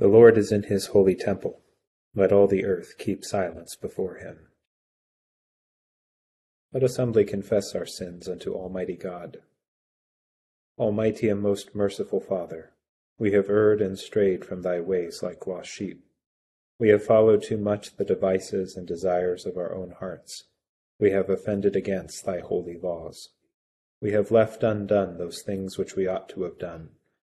The Lord is in his holy temple. Let all the earth keep silence before him. Let us humbly confess our sins unto Almighty God. Almighty and most merciful Father, we have erred and strayed from thy ways like lost sheep. We have followed too much the devices and desires of our own hearts. We have offended against thy holy laws. We have left undone those things which we ought to have done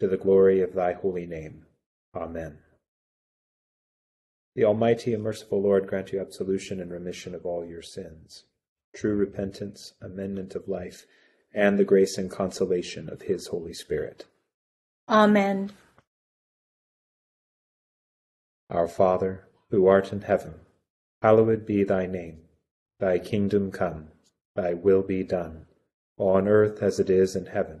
to the glory of thy holy name. Amen. The Almighty and merciful Lord grant you absolution and remission of all your sins, true repentance, amendment of life, and the grace and consolation of his Holy Spirit. Amen. Our Father, who art in heaven, hallowed be thy name. Thy kingdom come, thy will be done, on earth as it is in heaven.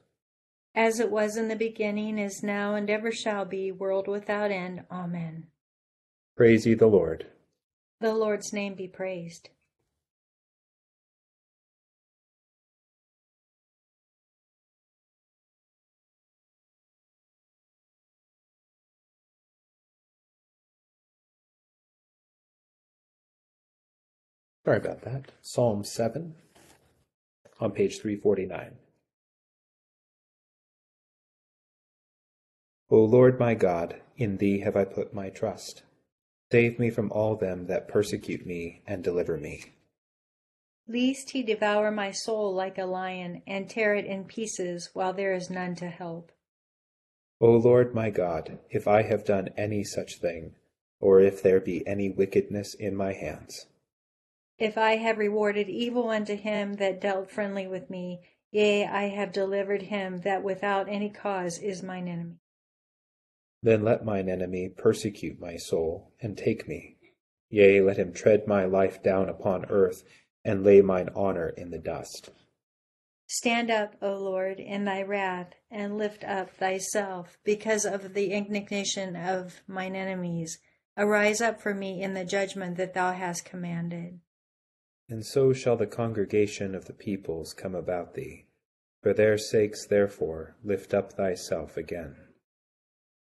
as it was in the beginning, is now, and ever shall be, world without end. Amen. Praise ye the Lord. The Lord's name be praised. Sorry about that. Psalm 7 on page 349. O Lord my God, in thee have I put my trust. Save me from all them that persecute me, and deliver me. Lest he devour my soul like a lion, and tear it in pieces, while there is none to help. O Lord my God, if I have done any such thing, or if there be any wickedness in my hands. If I have rewarded evil unto him that dealt friendly with me, yea, I have delivered him that without any cause is mine enemy. Then let mine enemy persecute my soul, and take me. Yea, let him tread my life down upon earth, and lay mine honour in the dust. Stand up, O Lord, in thy wrath, and lift up thyself, because of the indignation of mine enemies. Arise up for me in the judgment that thou hast commanded. And so shall the congregation of the peoples come about thee. For their sakes, therefore, lift up thyself again.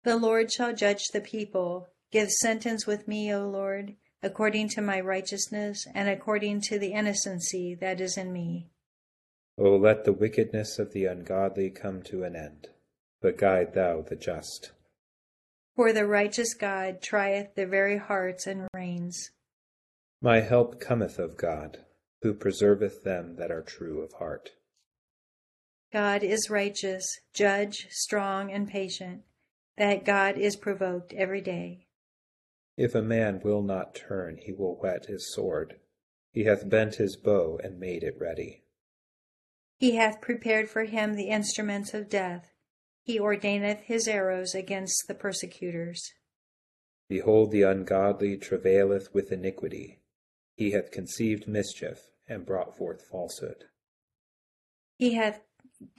The Lord shall judge the people. Give sentence with me, O Lord, according to my righteousness and according to the innocency that is in me. O let the wickedness of the ungodly come to an end, but guide thou the just. For the righteous God trieth the very hearts and reins. My help cometh of God, who preserveth them that are true of heart. God is righteous, judge, strong, and patient that God is provoked every day. If a man will not turn, he will whet his sword. He hath bent his bow and made it ready. He hath prepared for him the instruments of death. He ordaineth his arrows against the persecutors. Behold, the ungodly travaileth with iniquity. He hath conceived mischief and brought forth falsehood. He hath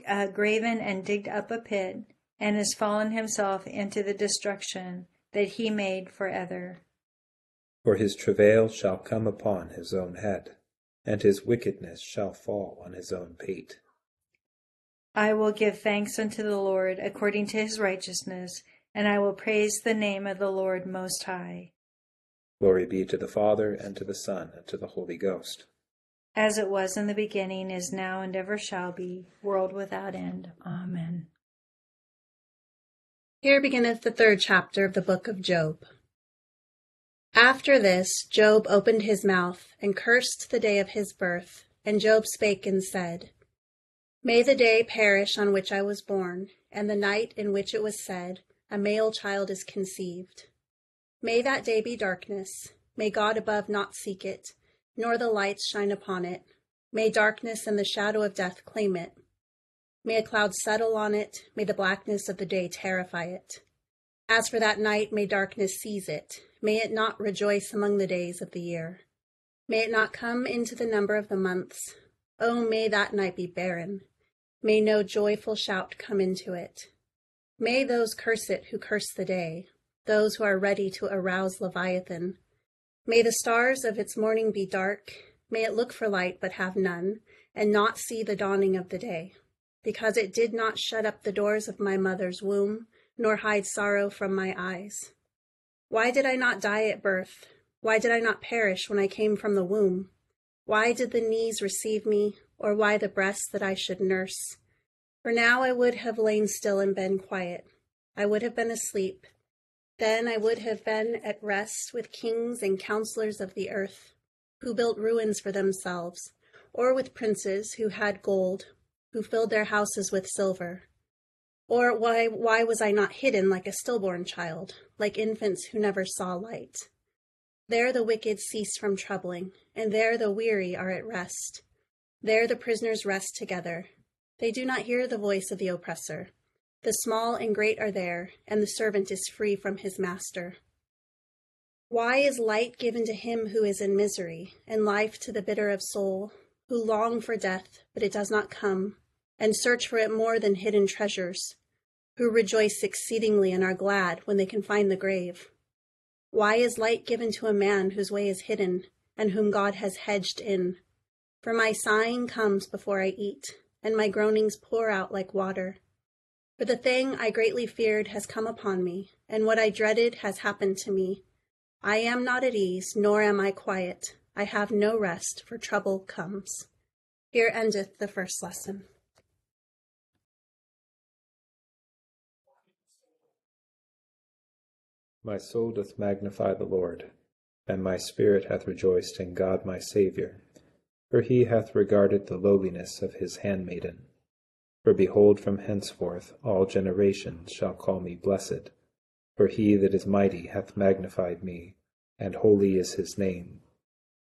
uh, graven and digged up a pit and has fallen himself into the destruction that he made for ever. For his travail shall come upon his own head, and his wickedness shall fall on his own pate. I will give thanks unto the Lord according to his righteousness, and I will praise the name of the Lord Most High. Glory be to the Father, and to the Son, and to the Holy Ghost. As it was in the beginning, is now, and ever shall be, world without end. Amen. Here beginneth the third chapter of the book of Job. After this, Job opened his mouth and cursed the day of his birth. And Job spake and said, May the day perish on which I was born, and the night in which it was said, A male child is conceived. May that day be darkness. May God above not seek it, nor the lights shine upon it. May darkness and the shadow of death claim it. May a cloud settle on it, may the blackness of the day terrify it. As for that night, may darkness seize it, may it not rejoice among the days of the year. May it not come into the number of the months. Oh, may that night be barren. May no joyful shout come into it. May those curse it who curse the day, those who are ready to arouse Leviathan. May the stars of its morning be dark, may it look for light but have none, and not see the dawning of the day because it did not shut up the doors of my mother's womb, nor hide sorrow from my eyes. Why did I not die at birth? Why did I not perish when I came from the womb? Why did the knees receive me, or why the breasts that I should nurse? For now I would have lain still and been quiet. I would have been asleep. Then I would have been at rest with kings and counselors of the earth, who built ruins for themselves, or with princes who had gold, who filled their houses with silver? Or why, why was I not hidden like a stillborn child, like infants who never saw light? There the wicked cease from troubling, and there the weary are at rest. There the prisoners rest together. They do not hear the voice of the oppressor. The small and great are there, and the servant is free from his master. Why is light given to him who is in misery, and life to the bitter of soul, who long for death, but it does not come, and search for it more than hidden treasures, who rejoice exceedingly and are glad when they can find the grave. Why is light given to a man whose way is hidden, and whom God has hedged in? For my sighing comes before I eat, and my groanings pour out like water. For the thing I greatly feared has come upon me, and what I dreaded has happened to me. I am not at ease, nor am I quiet. I have no rest, for trouble comes. Here endeth the first lesson. My soul doth magnify the Lord, and my spirit hath rejoiced in God my Saviour, for he hath regarded the lowliness of his handmaiden. For behold, from henceforth all generations shall call me blessed, for he that is mighty hath magnified me, and holy is his name.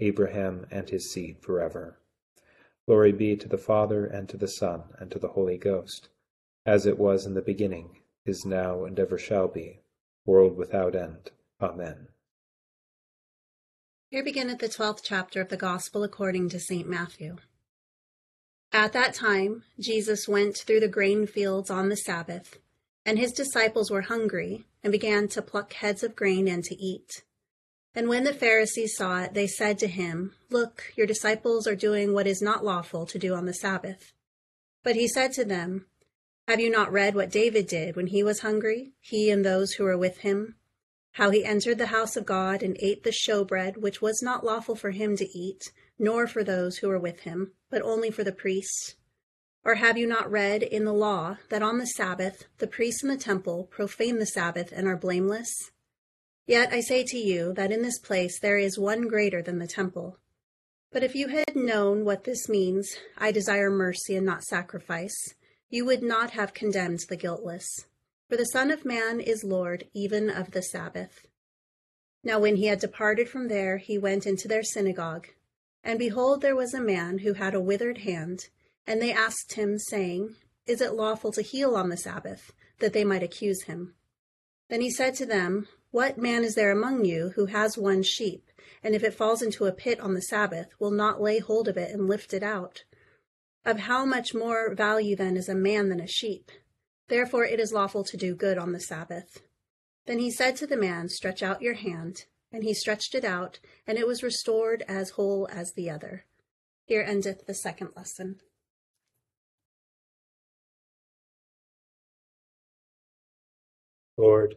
Abraham and his seed forever. Glory be to the Father, and to the Son, and to the Holy Ghost, as it was in the beginning, is now, and ever shall be, world without end. Amen. Here beginneth the twelfth chapter of the Gospel according to St. Matthew. At that time, Jesus went through the grain fields on the Sabbath, and his disciples were hungry, and began to pluck heads of grain and to eat. And when the Pharisees saw it, they said to him, Look, your disciples are doing what is not lawful to do on the Sabbath. But he said to them, Have you not read what David did when he was hungry, he and those who were with him? how he entered the house of God and ate the showbread, which was not lawful for him to eat, nor for those who were with him, but only for the priests? Or have you not read in the law that on the Sabbath the priests in the temple profane the Sabbath and are blameless? Yet I say to you that in this place there is one greater than the temple. But if you had known what this means, I desire mercy and not sacrifice, you would not have condemned the guiltless. For the Son of Man is Lord even of the Sabbath. Now when he had departed from there, he went into their synagogue. And behold, there was a man who had a withered hand. And they asked him, saying, Is it lawful to heal on the Sabbath? That they might accuse him. Then he said to them, What man is there among you who has one sheep, and if it falls into a pit on the Sabbath, will not lay hold of it and lift it out? Of how much more value then is a man than a sheep? Therefore it is lawful to do good on the Sabbath. Then he said to the man, Stretch out your hand. And he stretched it out, and it was restored as whole as the other. Here endeth the second lesson. Lord,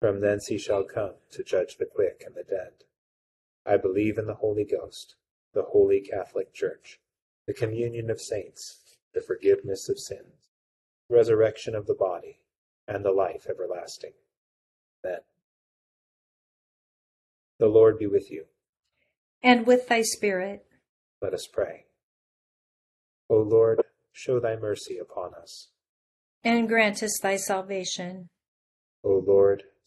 From thence he shall come to judge the quick and the dead. I believe in the Holy Ghost, the holy Catholic Church, the communion of saints, the forgiveness of sins, the resurrection of the body, and the life everlasting. Amen. The Lord be with you. And with thy spirit. Let us pray. O Lord, show thy mercy upon us. And grant us thy salvation. O Lord,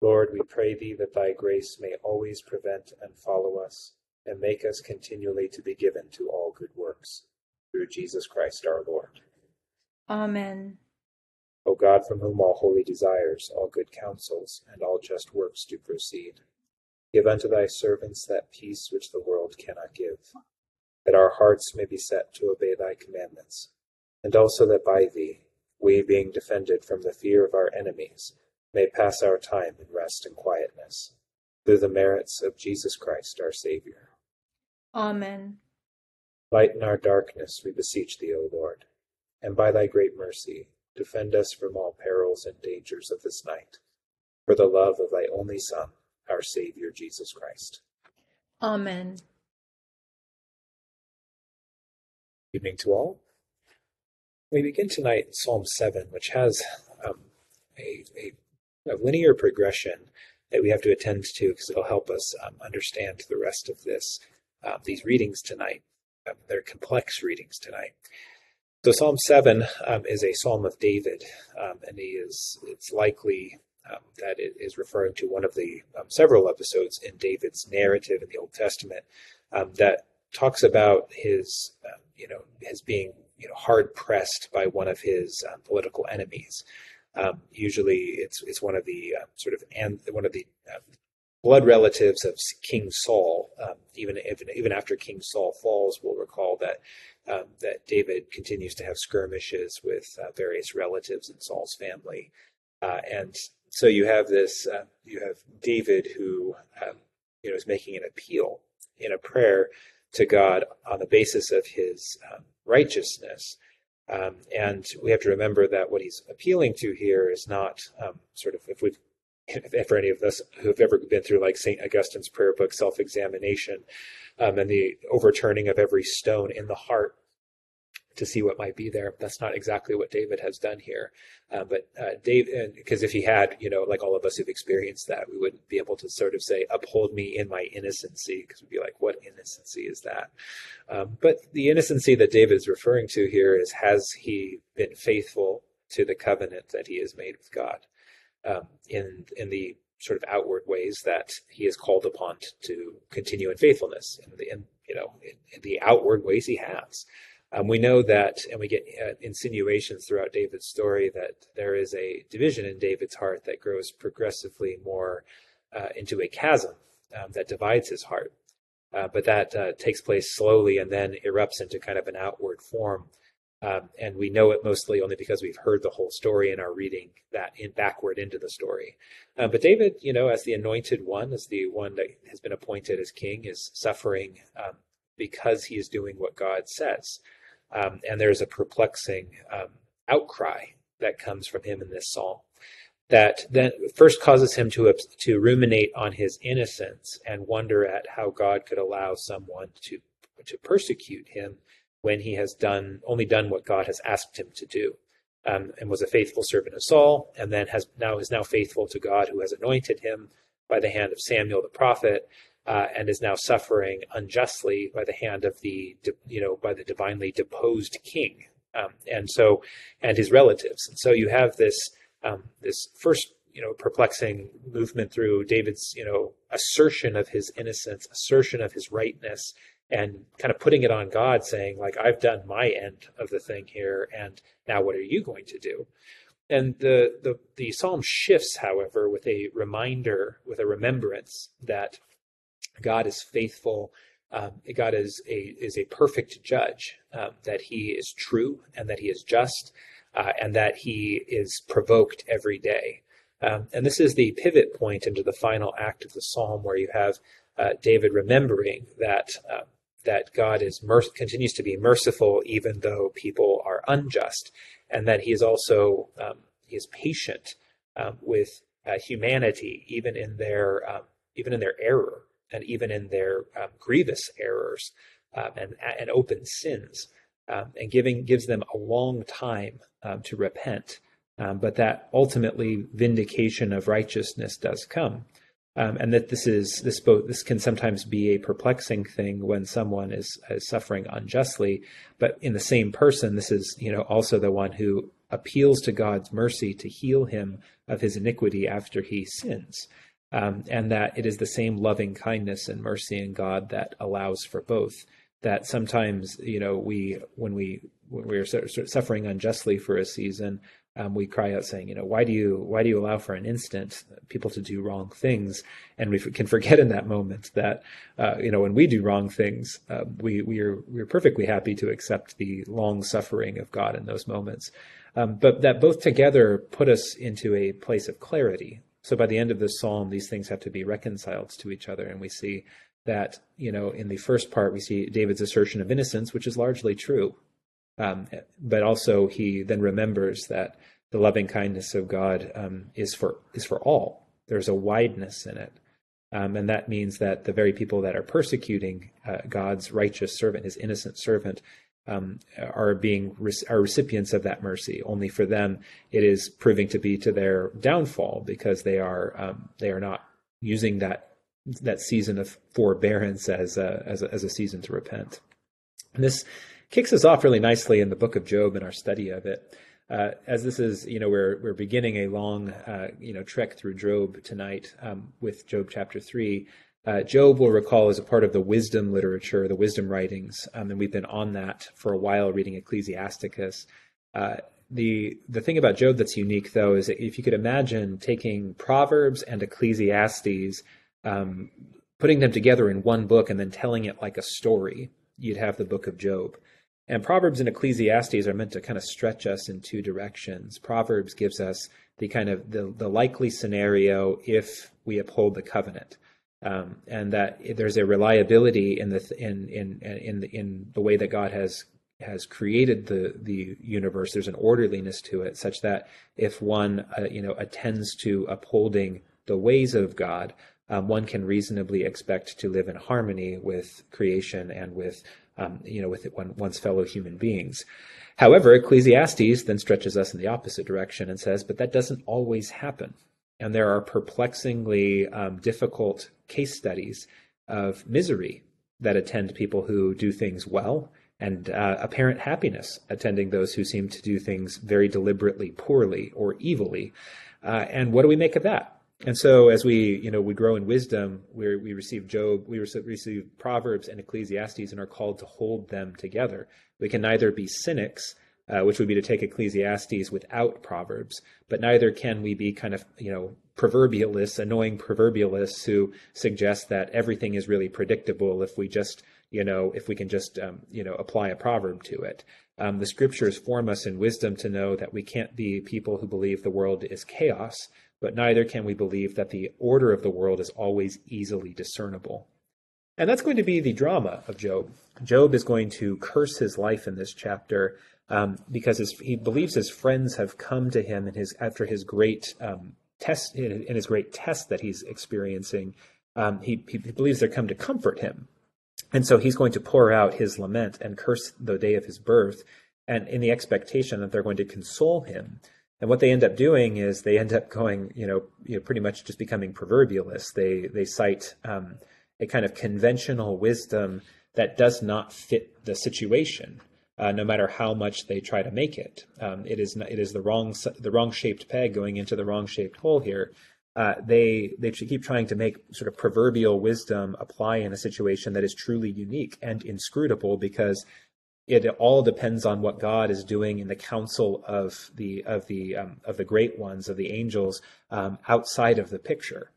Lord, we pray thee that thy grace may always prevent and follow us, and make us continually to be given to all good works. Through Jesus Christ our Lord. Amen. O God, from whom all holy desires, all good counsels, and all just works do proceed, give unto thy servants that peace which the world cannot give, that our hearts may be set to obey thy commandments, and also that by thee, we being defended from the fear of our enemies, may pass our time in rest and quietness, through the merits of Jesus Christ our Saviour. Amen. Lighten our darkness, we beseech thee, O Lord, and by thy great mercy, defend us from all perils and dangers of this night, for the love of thy only Son, our Saviour Jesus Christ. Amen. Evening to all. We begin tonight in Psalm 7, which has um, a, a a linear progression that we have to attend to because it'll help us um, understand the rest of this uh, these readings tonight. Um, they're complex readings tonight. So Psalm seven um, is a psalm of David, um, and he is it's likely um, that it is referring to one of the several episodes in David's narrative in the Old Testament that talks about his you know his being you know hard pressed by one of his political enemies. Um, usually, it's it's one of the uh, sort of and one of the uh, blood relatives of King Saul. Um, even even even after King Saul falls, we'll recall that um, that David continues to have skirmishes with uh, various relatives in Saul's family, uh, and so you have this uh, you have David who um, you know is making an appeal in a prayer to God on the basis of his um, righteousness um, and we have to remember that what he's appealing to here is not um, sort of if we've if for any of us who've ever been through like St. Augustine's prayer book, self examination, um, and the overturning of every stone in the heart to see what might be there. That's not exactly what David has done here. Uh, but uh, Dave, because if he had, you know, like all of us who've experienced that, we wouldn't be able to sort of say, "Uphold me in my innocency," because we'd be like, "What innocency is that?" Um, but the innocency that David is referring to here is, has he been faithful to the covenant that he has made with God um, in in the sort of outward ways that he is called upon to continue in faithfulness, in the in, you know in, in the outward ways he has. Um, we know that, and we get uh, insinuations throughout David's story that there is a division in David's heart that grows progressively more uh, into a chasm um, that divides his heart. uh, but that uh, takes place slowly and then erupts into kind of an outward form. Um, and we know it mostly only because we've heard the whole story and are reading that in backward into the story. Uh, but David, you know, as the anointed one, as the one that has been appointed as king, is suffering um, because he is doing what God says. Um, and there's a perplexing um, outcry that comes from him in this psalm that then first causes him to to ruminate on his innocence and wonder at how God could allow someone to to persecute him when he has done only done what God has asked him to do, um, and was a faithful servant of Saul, and then has now is now faithful to God who has anointed him by the hand of Samuel the prophet, uh, and is now suffering unjustly by the hand of the you know by the divinely deposed king, um, and so and his relatives, and so you have this um, this first you know perplexing movement through David's you know assertion of his innocence, assertion of his rightness, and kind of putting it on God, saying, like, I've done my end of the thing here, and now what are you going to do? And the, the, the psalm shifts, however, with a reminder, with a remembrance that God is faithful. Um, God is a is a perfect judge. Um, that He is true and that He is just, uh, and that He is provoked every day. Um, and this is the pivot point into the final act of the psalm, where you have uh, David remembering that uh, that God is continues to be merciful even though people are unjust, and that He is also um, He is patient um, with uh, humanity even in their um, even in their error and even in their um, grievous errors um, and and open sins, um, and giving gives them a long time to repent. but that ultimately vindication of righteousness does come um, and that this is this both this can sometimes be a perplexing thing when someone is, is suffering unjustly, but in the same person, this is you know also the one who appeals to God's mercy to heal him of his iniquity after he sins. Um, and that it is the same loving kindness and mercy in God that allows for both. That sometimes, you know, we when we when we are suffering unjustly for a season, um, we cry out saying, you know, why do you why do you allow for an instant people to do wrong things? And we can forget in that moment that, uh, you know, when we do wrong things, uh, we we are we are perfectly happy to accept the long suffering of God in those moments. Um, but that both together put us into a place of clarity. So by the end of this psalm, these things have to be reconciled to each other, and we see that you know in the first part we see David's assertion of innocence, which is largely true. Um, but also he then remembers that the loving kindness of God um, is for is for all. There's a wideness in it, um, and that means that the very people that are persecuting uh, God's righteous servant, His innocent servant, um, are being are recipients of that mercy. Only for them, it is proving to be to their downfall because they are um, they are not using that that season of forbearance as a, as a, as a season to repent. And this kicks us off really nicely in the book of Job in our study of it. Uh, as this is, you know, we're we're beginning a long, uh, you know, trek through Job tonight um, with Job chapter three. Uh, Job will recall as a part of the wisdom literature, the wisdom writings, um, and we've been on that for a while, reading Ecclesiasticus. Uh, the the thing about Job that's unique, though, is if you could imagine taking Proverbs and Ecclesiastes, um, putting them together in one book, and then telling it like a story, you'd have the book of Job. And Proverbs and Ecclesiastes are meant to kind of stretch us in two directions. Proverbs gives us the kind of the, the likely scenario if we uphold the covenant. Um, and that there's a reliability in the in in in the, in the way that God has has created the the universe. There's an orderliness to it, such that if one uh, you know attends to upholding the ways of God, um, one can reasonably expect to live in harmony with creation and with um, you know, with one, one's fellow human beings. However, Ecclesiastes then stretches us in the opposite direction and says, but that doesn't always happen. And there are perplexingly um, difficult case studies of misery that attend people who do things well and uh, apparent happiness attending those who seem to do things very deliberately poorly or evilly. Uh, and what do we make of that? And so, as we, you know, we grow in wisdom, we we receive Job, we receive Proverbs and Ecclesiastes, and are called to hold them together. We can neither be cynics uh, which would be to take Ecclesiastes without Proverbs. But neither can we be kind of, you know, proverbialists, annoying proverbialists who suggest that everything is really predictable if we just, you know, if we can just, um, you know, apply a proverb to it. Um, the scriptures form us in wisdom to know that we can't be people who believe the world is chaos, but neither can we believe that the order of the world is always easily discernible. And that's going to be the drama of Job. Job is going to curse his life in this chapter um, because his, he believes his friends have come to him in his after his great um, test in, in, his great test that he's experiencing. Um, he, he believes they're come to comfort him, and so he's going to pour out his lament and curse the day of his birth, and in the expectation that they're going to console him. And what they end up doing is they end up going, you know, you know pretty much just becoming proverbialists. They they cite um, a kind of conventional wisdom that does not fit the situation. Uh, no matter how much they try to make it, um, it is it is the wrong the wrong shaped peg going into the wrong shaped hole here. Uh, they they keep trying to make sort of proverbial wisdom apply in a situation that is truly unique and inscrutable because it all depends on what God is doing in the council of the of the um, of the great ones of the angels um, outside of the picture.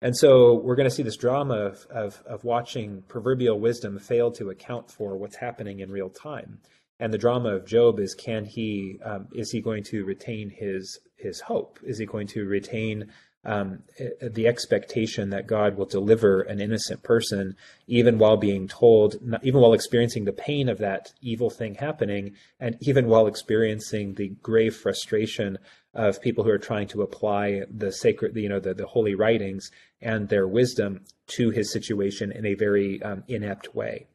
And so we're going to see this drama of, of, of watching proverbial wisdom fail to account for what's happening in real time. And the drama of Job is can he um, is he going to retain his his hope? Is he going to retain um, the expectation that God will deliver an innocent person, even while being told, even while experiencing the pain of that evil thing happening, and even while experiencing the grave frustration of people who are trying to apply the sacred, you know, the, the holy writings and their wisdom to his situation in a very um, inept way.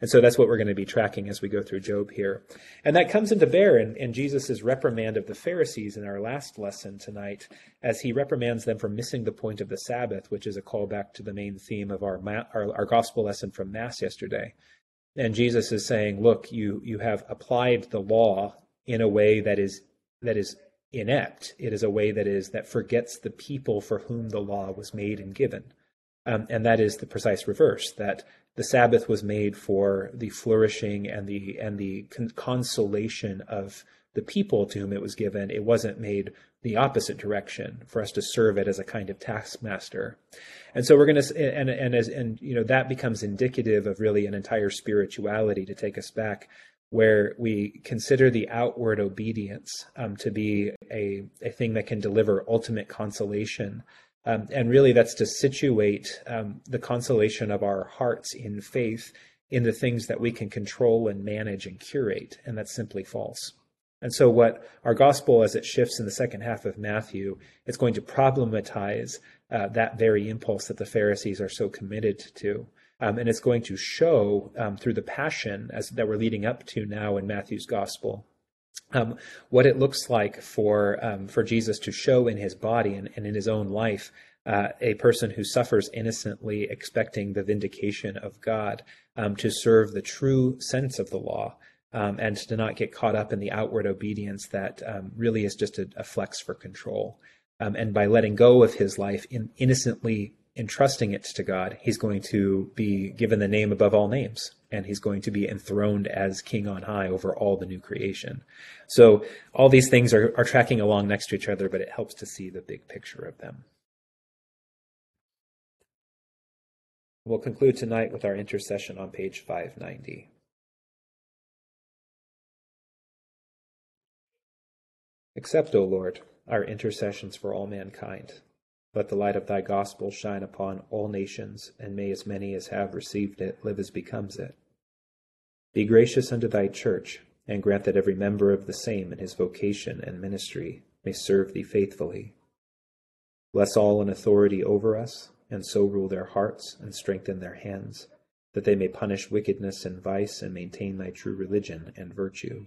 And so that's what we're going to be tracking as we go through Job here. And that comes into bear in, in Jesus' reprimand of the Pharisees in our last lesson tonight, as he reprimands them for missing the point of the Sabbath, which is a callback to the main theme of our, our, our gospel lesson from Mass yesterday. And Jesus is saying, look, you, you have applied the law in a way that is, that is inept. It is a way that is, that forgets the people for whom the law was made and given. Um, and that is the precise reverse, that the Sabbath was made for the flourishing and the and the con- consolation of the people to whom it was given. It wasn't made the opposite direction for us to serve it as a kind of taskmaster. And so we're going to and and as and you know that becomes indicative of really an entire spirituality to take us back where we consider the outward obedience um, to be a, a thing that can deliver ultimate consolation um, and really, that's to situate um, the consolation of our hearts in faith in the things that we can control and manage and curate. And that's simply false. And so, what our gospel, as it shifts in the second half of Matthew, is going to problematize uh, that very impulse that the Pharisees are so committed to. Um, and it's going to show um, through the passion as that we're leading up to now in Matthew's gospel um, what it looks like for um, for Jesus to show in his body and, and in his own life uh, a person who suffers innocently, expecting the vindication of God, um, to serve the true sense of the law. Um, and to not get caught up in the outward obedience that really is just a, a flex for control. Um, and by letting go of his life in innocently entrusting it to God, he's going to be given the name above all names, and he's going to be enthroned as king on high over all the new creation. So all these things are, are tracking along next to each other, but it helps to see the big picture of them. We'll conclude tonight with our intercession on page 590. Accept, O Lord, our intercessions for all mankind let the light of thy gospel shine upon all nations, and may as many as have received it live as becomes it. Be gracious unto thy church, and grant that every member of the same in his vocation and ministry may serve thee faithfully. Bless all in authority over us, and so rule their hearts and strengthen their hands, that they may punish wickedness and vice and maintain thy true religion and virtue.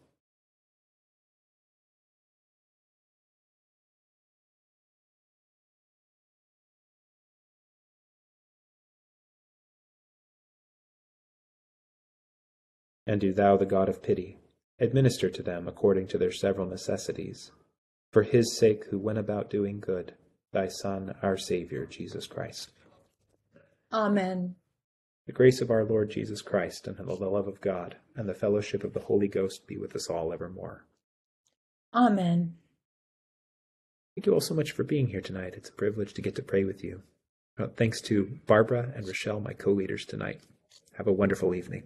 And do thou, the God of pity, administer to them according to their several necessities, for his sake who went about doing good, thy Son, our Saviour, Jesus Christ. Amen. The grace of our Lord Jesus Christ, and the love of God, and the fellowship of the Holy Ghost be with us all evermore. Amen. Thank you all so much for being here tonight. It's a privilege to get to pray with you. Uh, thanks to Barbara and Rochelle, my co leaders tonight. Have a wonderful evening.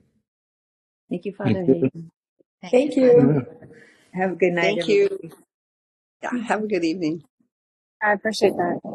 Thank you, Father. Thank you. Hayden. Thank you. Have a good night. Thank everybody. you. Yeah, have a good evening. I appreciate that.